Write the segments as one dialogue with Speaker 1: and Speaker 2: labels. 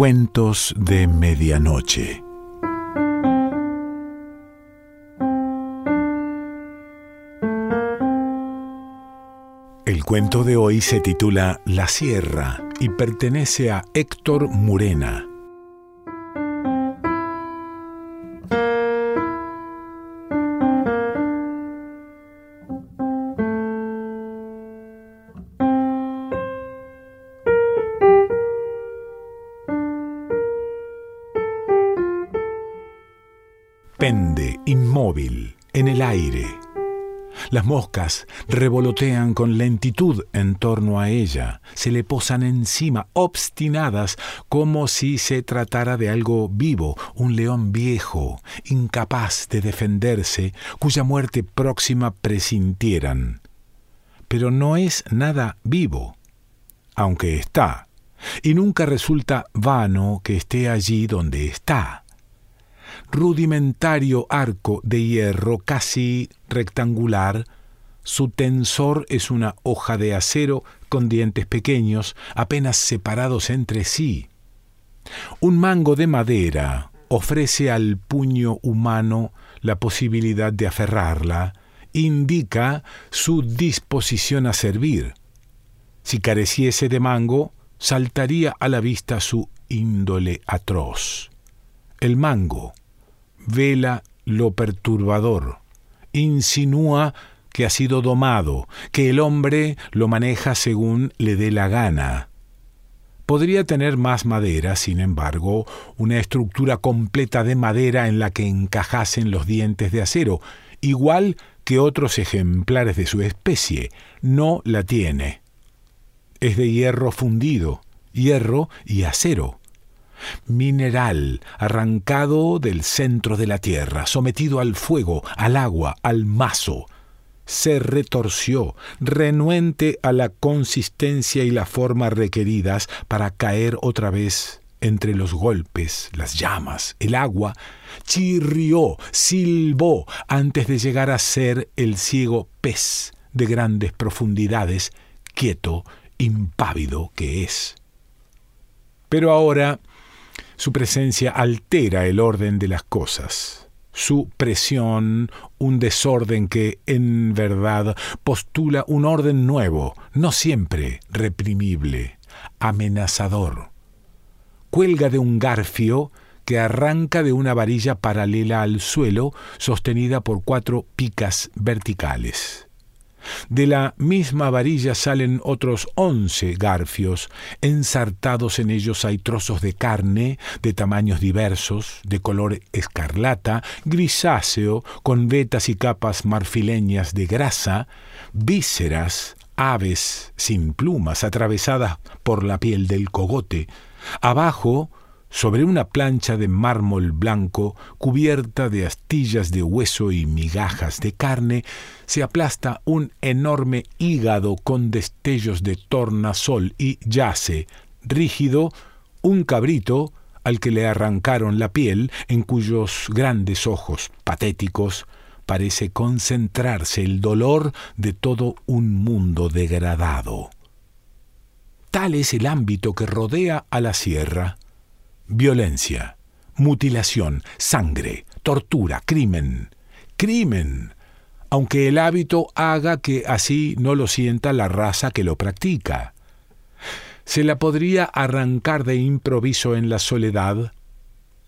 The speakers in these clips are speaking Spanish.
Speaker 1: Cuentos de Medianoche. El cuento de hoy se titula La Sierra y pertenece a Héctor Murena. Pende inmóvil en el aire. Las moscas revolotean con lentitud en torno a ella, se le posan encima, obstinadas, como si se tratara de algo vivo, un león viejo, incapaz de defenderse, cuya muerte próxima presintieran. Pero no es nada vivo, aunque está, y nunca resulta vano que esté allí donde está rudimentario arco de hierro casi rectangular, su tensor es una hoja de acero con dientes pequeños, apenas separados entre sí. Un mango de madera ofrece al puño humano la posibilidad de aferrarla, indica su disposición a servir. Si careciese de mango, saltaría a la vista su índole atroz. El mango, vela lo perturbador, insinúa que ha sido domado, que el hombre lo maneja según le dé la gana. Podría tener más madera, sin embargo, una estructura completa de madera en la que encajasen los dientes de acero, igual que otros ejemplares de su especie. No la tiene. Es de hierro fundido, hierro y acero mineral arrancado del centro de la tierra, sometido al fuego, al agua, al mazo. Se retorció, renuente a la consistencia y la forma requeridas para caer otra vez entre los golpes, las llamas, el agua, chirrió, silbó antes de llegar a ser el ciego pez de grandes profundidades, quieto, impávido que es. Pero ahora su presencia altera el orden de las cosas. Su presión, un desorden que, en verdad, postula un orden nuevo, no siempre reprimible, amenazador. Cuelga de un garfio que arranca de una varilla paralela al suelo, sostenida por cuatro picas verticales. De la misma varilla salen otros once garfios, ensartados en ellos hay trozos de carne de tamaños diversos, de color escarlata, grisáceo, con vetas y capas marfileñas de grasa, vísceras, aves sin plumas atravesadas por la piel del cogote. Abajo, sobre una plancha de mármol blanco cubierta de astillas de hueso y migajas de carne, se aplasta un enorme hígado con destellos de tornasol y yace, rígido, un cabrito al que le arrancaron la piel, en cuyos grandes ojos patéticos parece concentrarse el dolor de todo un mundo degradado. Tal es el ámbito que rodea a la sierra violencia, mutilación, sangre, tortura, crimen. Crimen, aunque el hábito haga que así no lo sienta la raza que lo practica. Se la podría arrancar de improviso en la soledad.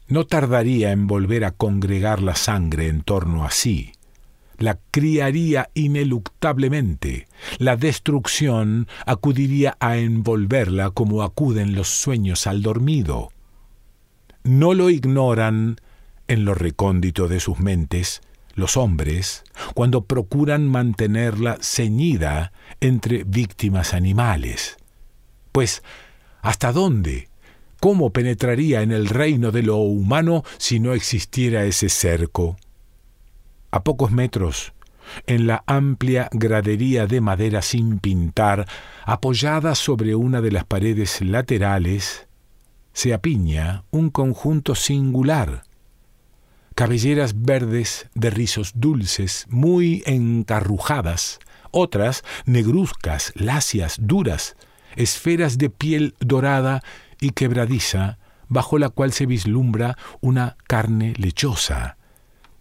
Speaker 1: No tardaría en volver a congregar la sangre en torno a sí. La criaría ineluctablemente. La destrucción acudiría a envolverla como acuden los sueños al dormido no lo ignoran en lo recóndito de sus mentes los hombres cuando procuran mantenerla ceñida entre víctimas animales. Pues, ¿hasta dónde? ¿Cómo penetraría en el reino de lo humano si no existiera ese cerco? A pocos metros, en la amplia gradería de madera sin pintar, apoyada sobre una de las paredes laterales, se apiña un conjunto singular. Cabelleras verdes de rizos dulces, muy encarrujadas, otras negruzcas, lacias, duras, esferas de piel dorada y quebradiza, bajo la cual se vislumbra una carne lechosa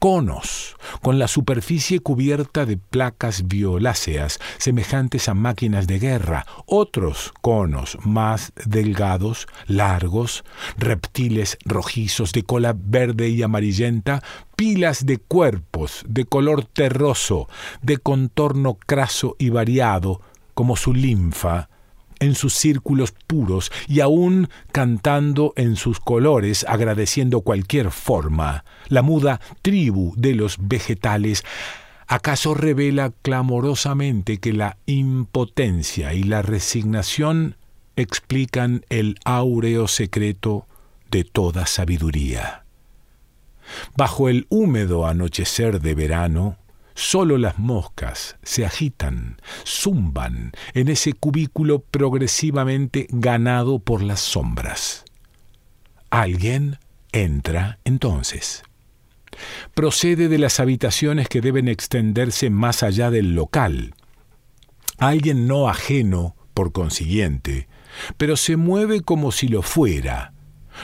Speaker 1: conos, con la superficie cubierta de placas violáceas, semejantes a máquinas de guerra, otros conos más delgados, largos, reptiles rojizos de cola verde y amarillenta, pilas de cuerpos de color terroso, de contorno craso y variado, como su linfa, en sus círculos puros y aún cantando en sus colores, agradeciendo cualquier forma. La muda tribu de los vegetales acaso revela clamorosamente que la impotencia y la resignación explican el áureo secreto de toda sabiduría. Bajo el húmedo anochecer de verano, Solo las moscas se agitan, zumban en ese cubículo progresivamente ganado por las sombras. Alguien entra entonces. Procede de las habitaciones que deben extenderse más allá del local. Alguien no ajeno, por consiguiente, pero se mueve como si lo fuera,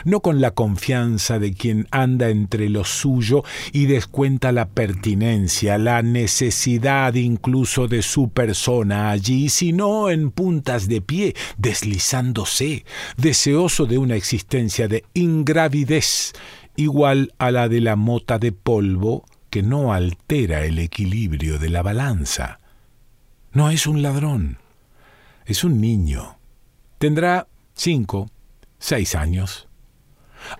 Speaker 1: no con la confianza de quien anda entre lo suyo y descuenta la pertinencia, la necesidad incluso de su persona allí, sino en puntas de pie, deslizándose, deseoso de una existencia de ingravidez igual a la de la mota de polvo que no altera el equilibrio de la balanza. No es un ladrón, es un niño. Tendrá cinco, seis años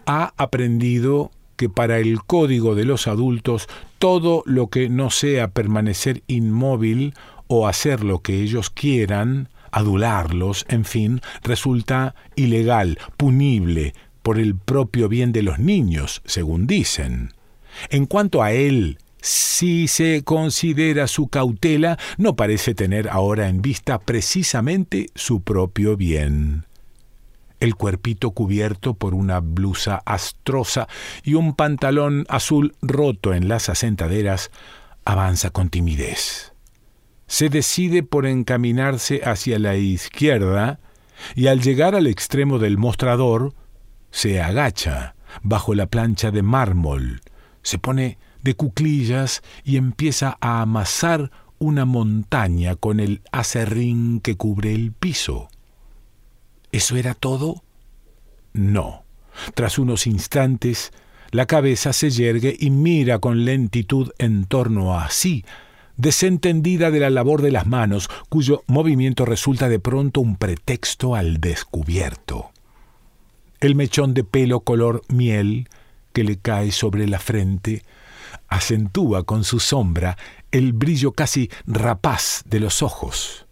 Speaker 1: ha aprendido que para el código de los adultos todo lo que no sea permanecer inmóvil o hacer lo que ellos quieran, adularlos, en fin, resulta ilegal, punible, por el propio bien de los niños, según dicen. En cuanto a él, si se considera su cautela, no parece tener ahora en vista precisamente su propio bien el cuerpito cubierto por una blusa astrosa y un pantalón azul roto en las asentaderas, avanza con timidez. Se decide por encaminarse hacia la izquierda y al llegar al extremo del mostrador, se agacha bajo la plancha de mármol, se pone de cuclillas y empieza a amasar una montaña con el acerrín que cubre el piso. ¿Eso era todo? No. Tras unos instantes, la cabeza se yergue y mira con lentitud en torno a sí, desentendida de la labor de las manos, cuyo movimiento resulta de pronto un pretexto al descubierto. El mechón de pelo color miel que le cae sobre la frente acentúa con su sombra el brillo casi rapaz de los ojos.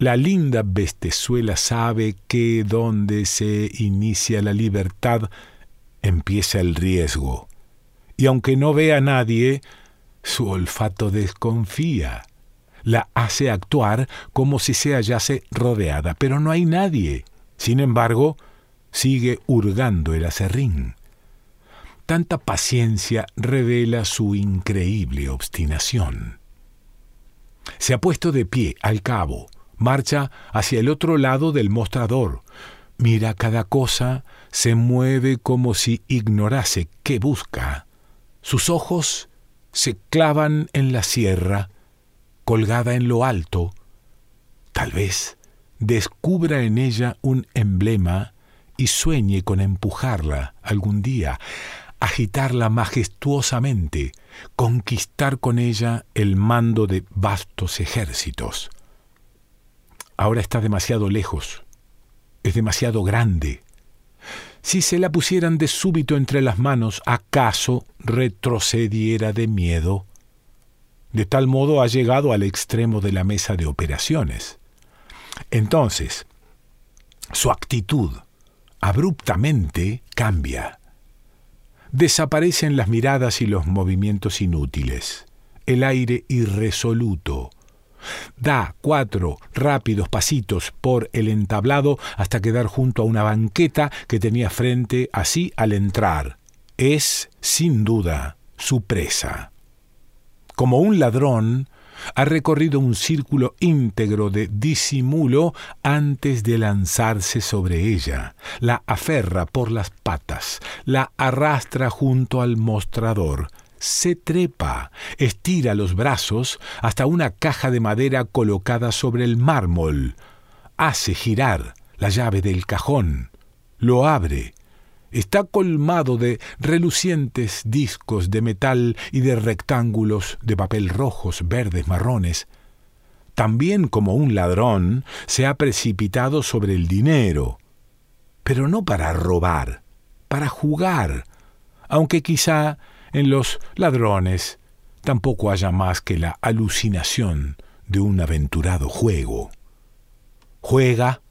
Speaker 1: La linda bestezuela sabe que donde se inicia la libertad, empieza el riesgo. Y aunque no ve a nadie, su olfato desconfía. La hace actuar como si se hallase rodeada, pero no hay nadie. Sin embargo, sigue hurgando el acerrín. Tanta paciencia revela su increíble obstinación. Se ha puesto de pie al cabo, marcha hacia el otro lado del mostrador, mira cada cosa, se mueve como si ignorase qué busca. Sus ojos se clavan en la sierra, colgada en lo alto. Tal vez descubra en ella un emblema y sueñe con empujarla algún día, agitarla majestuosamente, conquistar con ella el mando de vastos ejércitos ahora está demasiado lejos, es demasiado grande. Si se la pusieran de súbito entre las manos, ¿acaso retrocediera de miedo? De tal modo ha llegado al extremo de la mesa de operaciones. Entonces, su actitud abruptamente cambia. Desaparecen las miradas y los movimientos inútiles, el aire irresoluto, Da cuatro rápidos pasitos por el entablado hasta quedar junto a una banqueta que tenía frente así al entrar. Es, sin duda, su presa. Como un ladrón, ha recorrido un círculo íntegro de disimulo antes de lanzarse sobre ella, la aferra por las patas, la arrastra junto al mostrador, se trepa, estira los brazos hasta una caja de madera colocada sobre el mármol, hace girar la llave del cajón, lo abre, Está colmado de relucientes discos de metal y de rectángulos de papel rojos, verdes, marrones. También como un ladrón se ha precipitado sobre el dinero, pero no para robar, para jugar, aunque quizá en los ladrones tampoco haya más que la alucinación de un aventurado juego. Juega,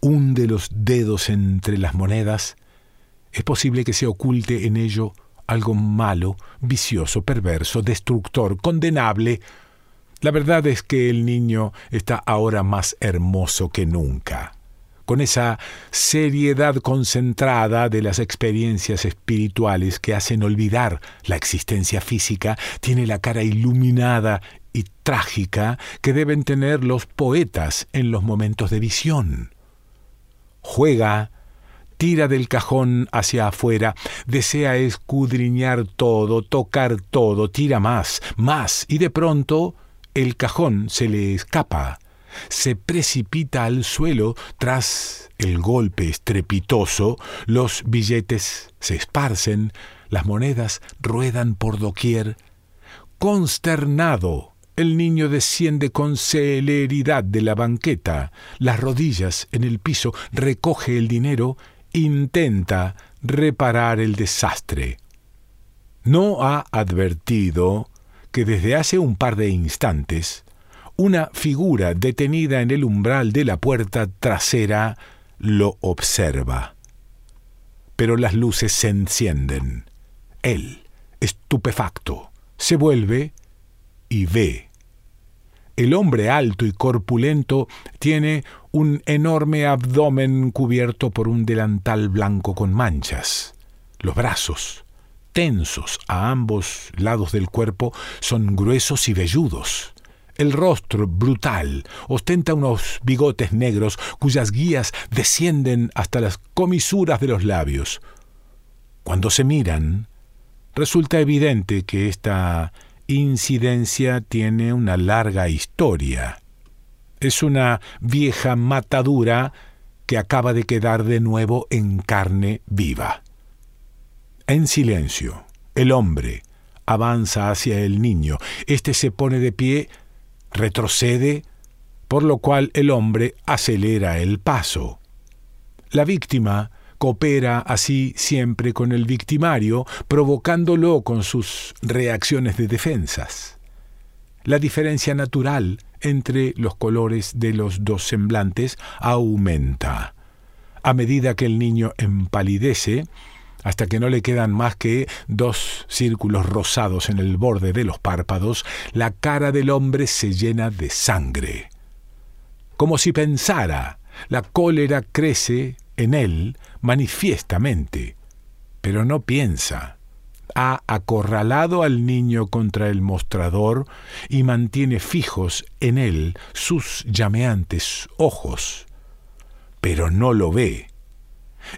Speaker 1: hunde los dedos entre las monedas, es posible que se oculte en ello algo malo, vicioso, perverso, destructor, condenable. La verdad es que el niño está ahora más hermoso que nunca. Con esa seriedad concentrada de las experiencias espirituales que hacen olvidar la existencia física, tiene la cara iluminada y trágica que deben tener los poetas en los momentos de visión. Juega tira del cajón hacia afuera, desea escudriñar todo, tocar todo, tira más, más, y de pronto el cajón se le escapa, se precipita al suelo tras el golpe estrepitoso, los billetes se esparcen, las monedas ruedan por doquier. Consternado, el niño desciende con celeridad de la banqueta, las rodillas en el piso, recoge el dinero intenta reparar el desastre. No ha advertido que desde hace un par de instantes una figura detenida en el umbral de la puerta trasera lo observa. Pero las luces se encienden. Él, estupefacto, se vuelve y ve. El hombre alto y corpulento tiene un enorme abdomen cubierto por un delantal blanco con manchas. Los brazos, tensos a ambos lados del cuerpo, son gruesos y velludos. El rostro, brutal, ostenta unos bigotes negros cuyas guías descienden hasta las comisuras de los labios. Cuando se miran, resulta evidente que esta incidencia tiene una larga historia es una vieja matadura que acaba de quedar de nuevo en carne viva. En silencio, el hombre avanza hacia el niño. Este se pone de pie, retrocede, por lo cual el hombre acelera el paso. La víctima coopera así siempre con el victimario, provocándolo con sus reacciones de defensas. La diferencia natural entre los colores de los dos semblantes aumenta. A medida que el niño empalidece, hasta que no le quedan más que dos círculos rosados en el borde de los párpados, la cara del hombre se llena de sangre. Como si pensara, la cólera crece en él manifiestamente, pero no piensa ha acorralado al niño contra el mostrador y mantiene fijos en él sus llameantes ojos, pero no lo ve.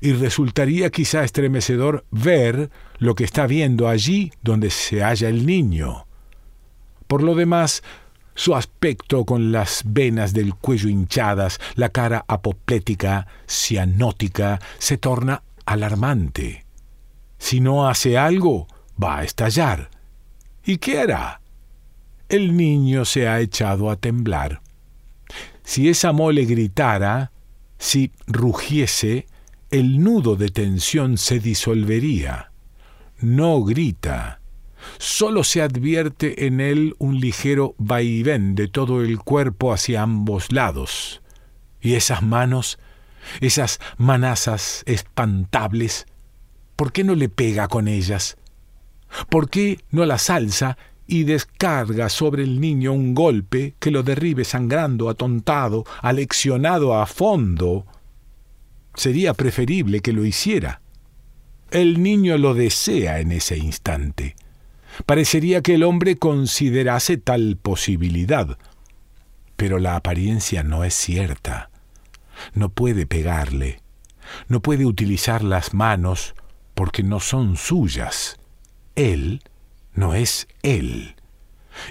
Speaker 1: Y resultaría quizá estremecedor ver lo que está viendo allí donde se halla el niño. Por lo demás, su aspecto con las venas del cuello hinchadas, la cara apoplética, cianótica, se torna alarmante. Si no hace algo, va a estallar. ¿Y qué hará? El niño se ha echado a temblar. Si esa mole gritara, si rugiese, el nudo de tensión se disolvería. No grita. Solo se advierte en él un ligero vaivén de todo el cuerpo hacia ambos lados. Y esas manos, esas manazas espantables, ¿Por qué no le pega con ellas? ¿Por qué no las alza y descarga sobre el niño un golpe que lo derribe sangrando, atontado, aleccionado a fondo? Sería preferible que lo hiciera. El niño lo desea en ese instante. Parecería que el hombre considerase tal posibilidad. Pero la apariencia no es cierta. No puede pegarle. No puede utilizar las manos porque no son suyas. Él no es él.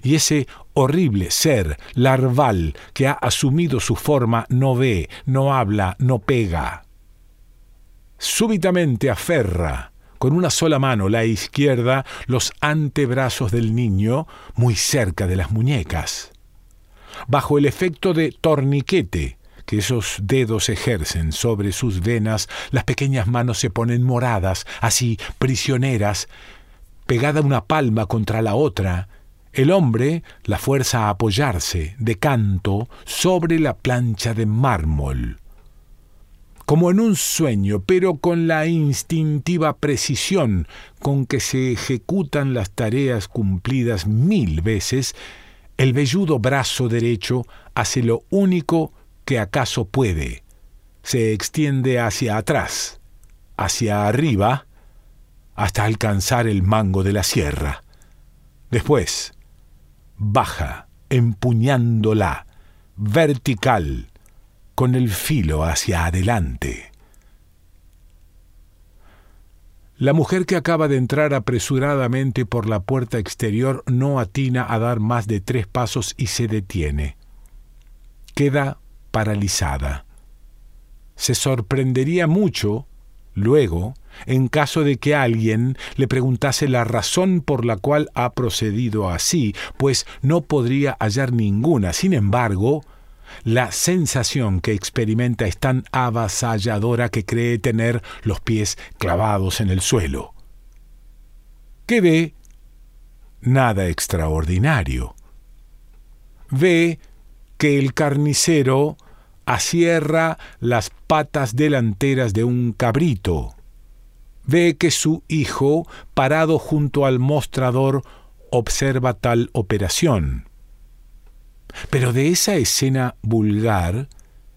Speaker 1: Y ese horrible ser larval que ha asumido su forma no ve, no habla, no pega. Súbitamente aferra con una sola mano, la izquierda, los antebrazos del niño muy cerca de las muñecas. Bajo el efecto de torniquete que esos dedos ejercen sobre sus venas, las pequeñas manos se ponen moradas, así prisioneras, pegada una palma contra la otra, el hombre la fuerza a apoyarse de canto sobre la plancha de mármol. Como en un sueño, pero con la instintiva precisión con que se ejecutan las tareas cumplidas mil veces, el velludo brazo derecho hace lo único que acaso puede. Se extiende hacia atrás, hacia arriba, hasta alcanzar el mango de la sierra. Después, baja, empuñándola, vertical, con el filo hacia adelante. La mujer que acaba de entrar apresuradamente por la puerta exterior no atina a dar más de tres pasos y se detiene. Queda paralizada. Se sorprendería mucho, luego, en caso de que alguien le preguntase la razón por la cual ha procedido así, pues no podría hallar ninguna. Sin embargo, la sensación que experimenta es tan avasalladora que cree tener los pies clavados en el suelo. ¿Qué ve? Nada extraordinario. Ve que el carnicero asierra las patas delanteras de un cabrito ve que su hijo, parado junto al mostrador, observa tal operación. Pero de esa escena vulgar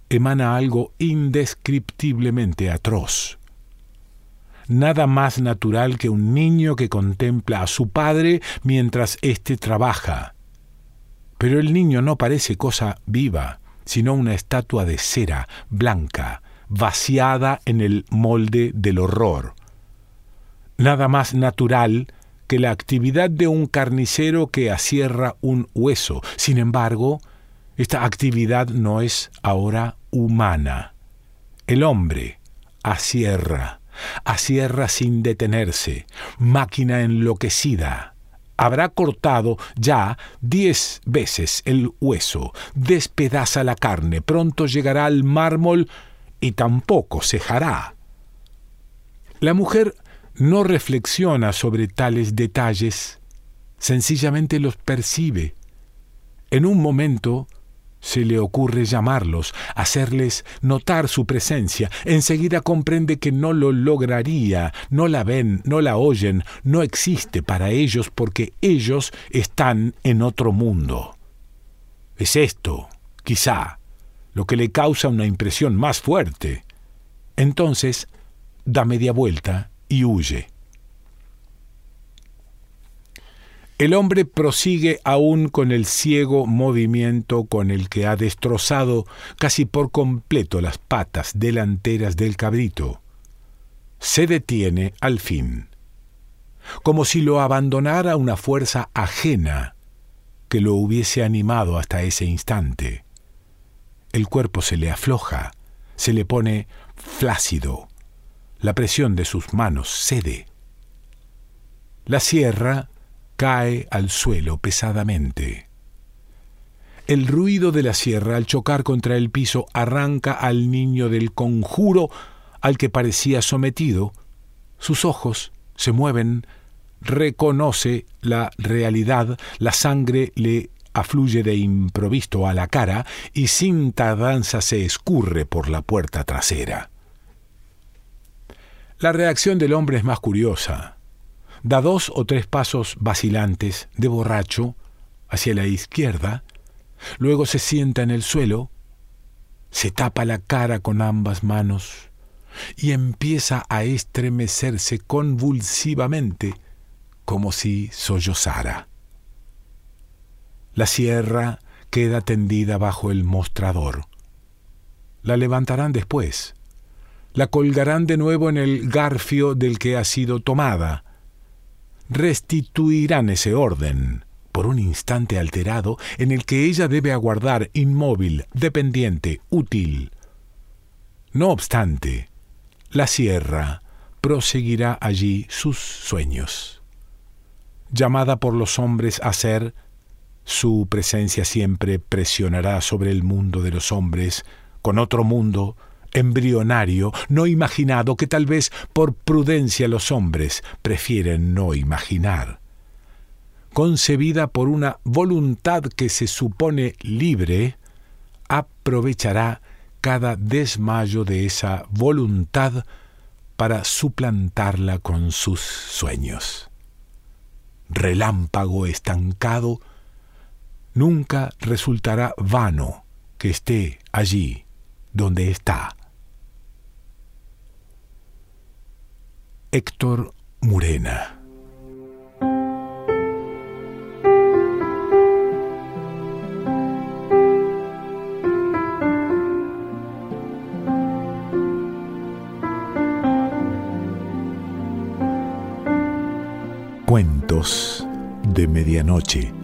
Speaker 1: emana algo indescriptiblemente atroz. Nada más natural que un niño que contempla a su padre mientras éste trabaja. Pero el niño no parece cosa viva, sino una estatua de cera blanca, vaciada en el molde del horror nada más natural que la actividad de un carnicero que asierra un hueso. Sin embargo, esta actividad no es ahora humana. El hombre asierra, asierra sin detenerse, máquina enloquecida. Habrá cortado ya diez veces el hueso, despedaza la carne, pronto llegará al mármol y tampoco cejará. La mujer no reflexiona sobre tales detalles, sencillamente los percibe. En un momento se le ocurre llamarlos, hacerles notar su presencia. Enseguida comprende que no lo lograría, no la ven, no la oyen, no existe para ellos porque ellos están en otro mundo. Es esto, quizá, lo que le causa una impresión más fuerte. Entonces, da media vuelta y huye. El hombre prosigue aún con el ciego movimiento con el que ha destrozado casi por completo las patas delanteras del cabrito. Se detiene al fin, como si lo abandonara una fuerza ajena que lo hubiese animado hasta ese instante. El cuerpo se le afloja, se le pone flácido, la presión de sus manos cede. La sierra cae al suelo pesadamente. El ruido de la sierra al chocar contra el piso arranca al niño del conjuro al que parecía sometido. Sus ojos se mueven, reconoce la realidad, la sangre le afluye de improviso a la cara y sin tardanza se escurre por la puerta trasera. La reacción del hombre es más curiosa. Da dos o tres pasos vacilantes, de borracho, hacia la izquierda, luego se sienta en el suelo, se tapa la cara con ambas manos y empieza a estremecerse convulsivamente, como si sollozara. La sierra queda tendida bajo el mostrador. La levantarán después. La colgarán de nuevo en el garfio del que ha sido tomada. Restituirán ese orden, por un instante alterado, en el que ella debe aguardar inmóvil, dependiente, útil. No obstante, la sierra proseguirá allí sus sueños. Llamada por los hombres a ser, su presencia siempre presionará sobre el mundo de los hombres, con otro mundo, embrionario, no imaginado, que tal vez por prudencia los hombres prefieren no imaginar. Concebida por una voluntad que se supone libre, aprovechará cada desmayo de esa voluntad para suplantarla con sus sueños. Relámpago estancado, nunca resultará vano que esté allí donde está. Héctor Murena Cuentos de Medianoche.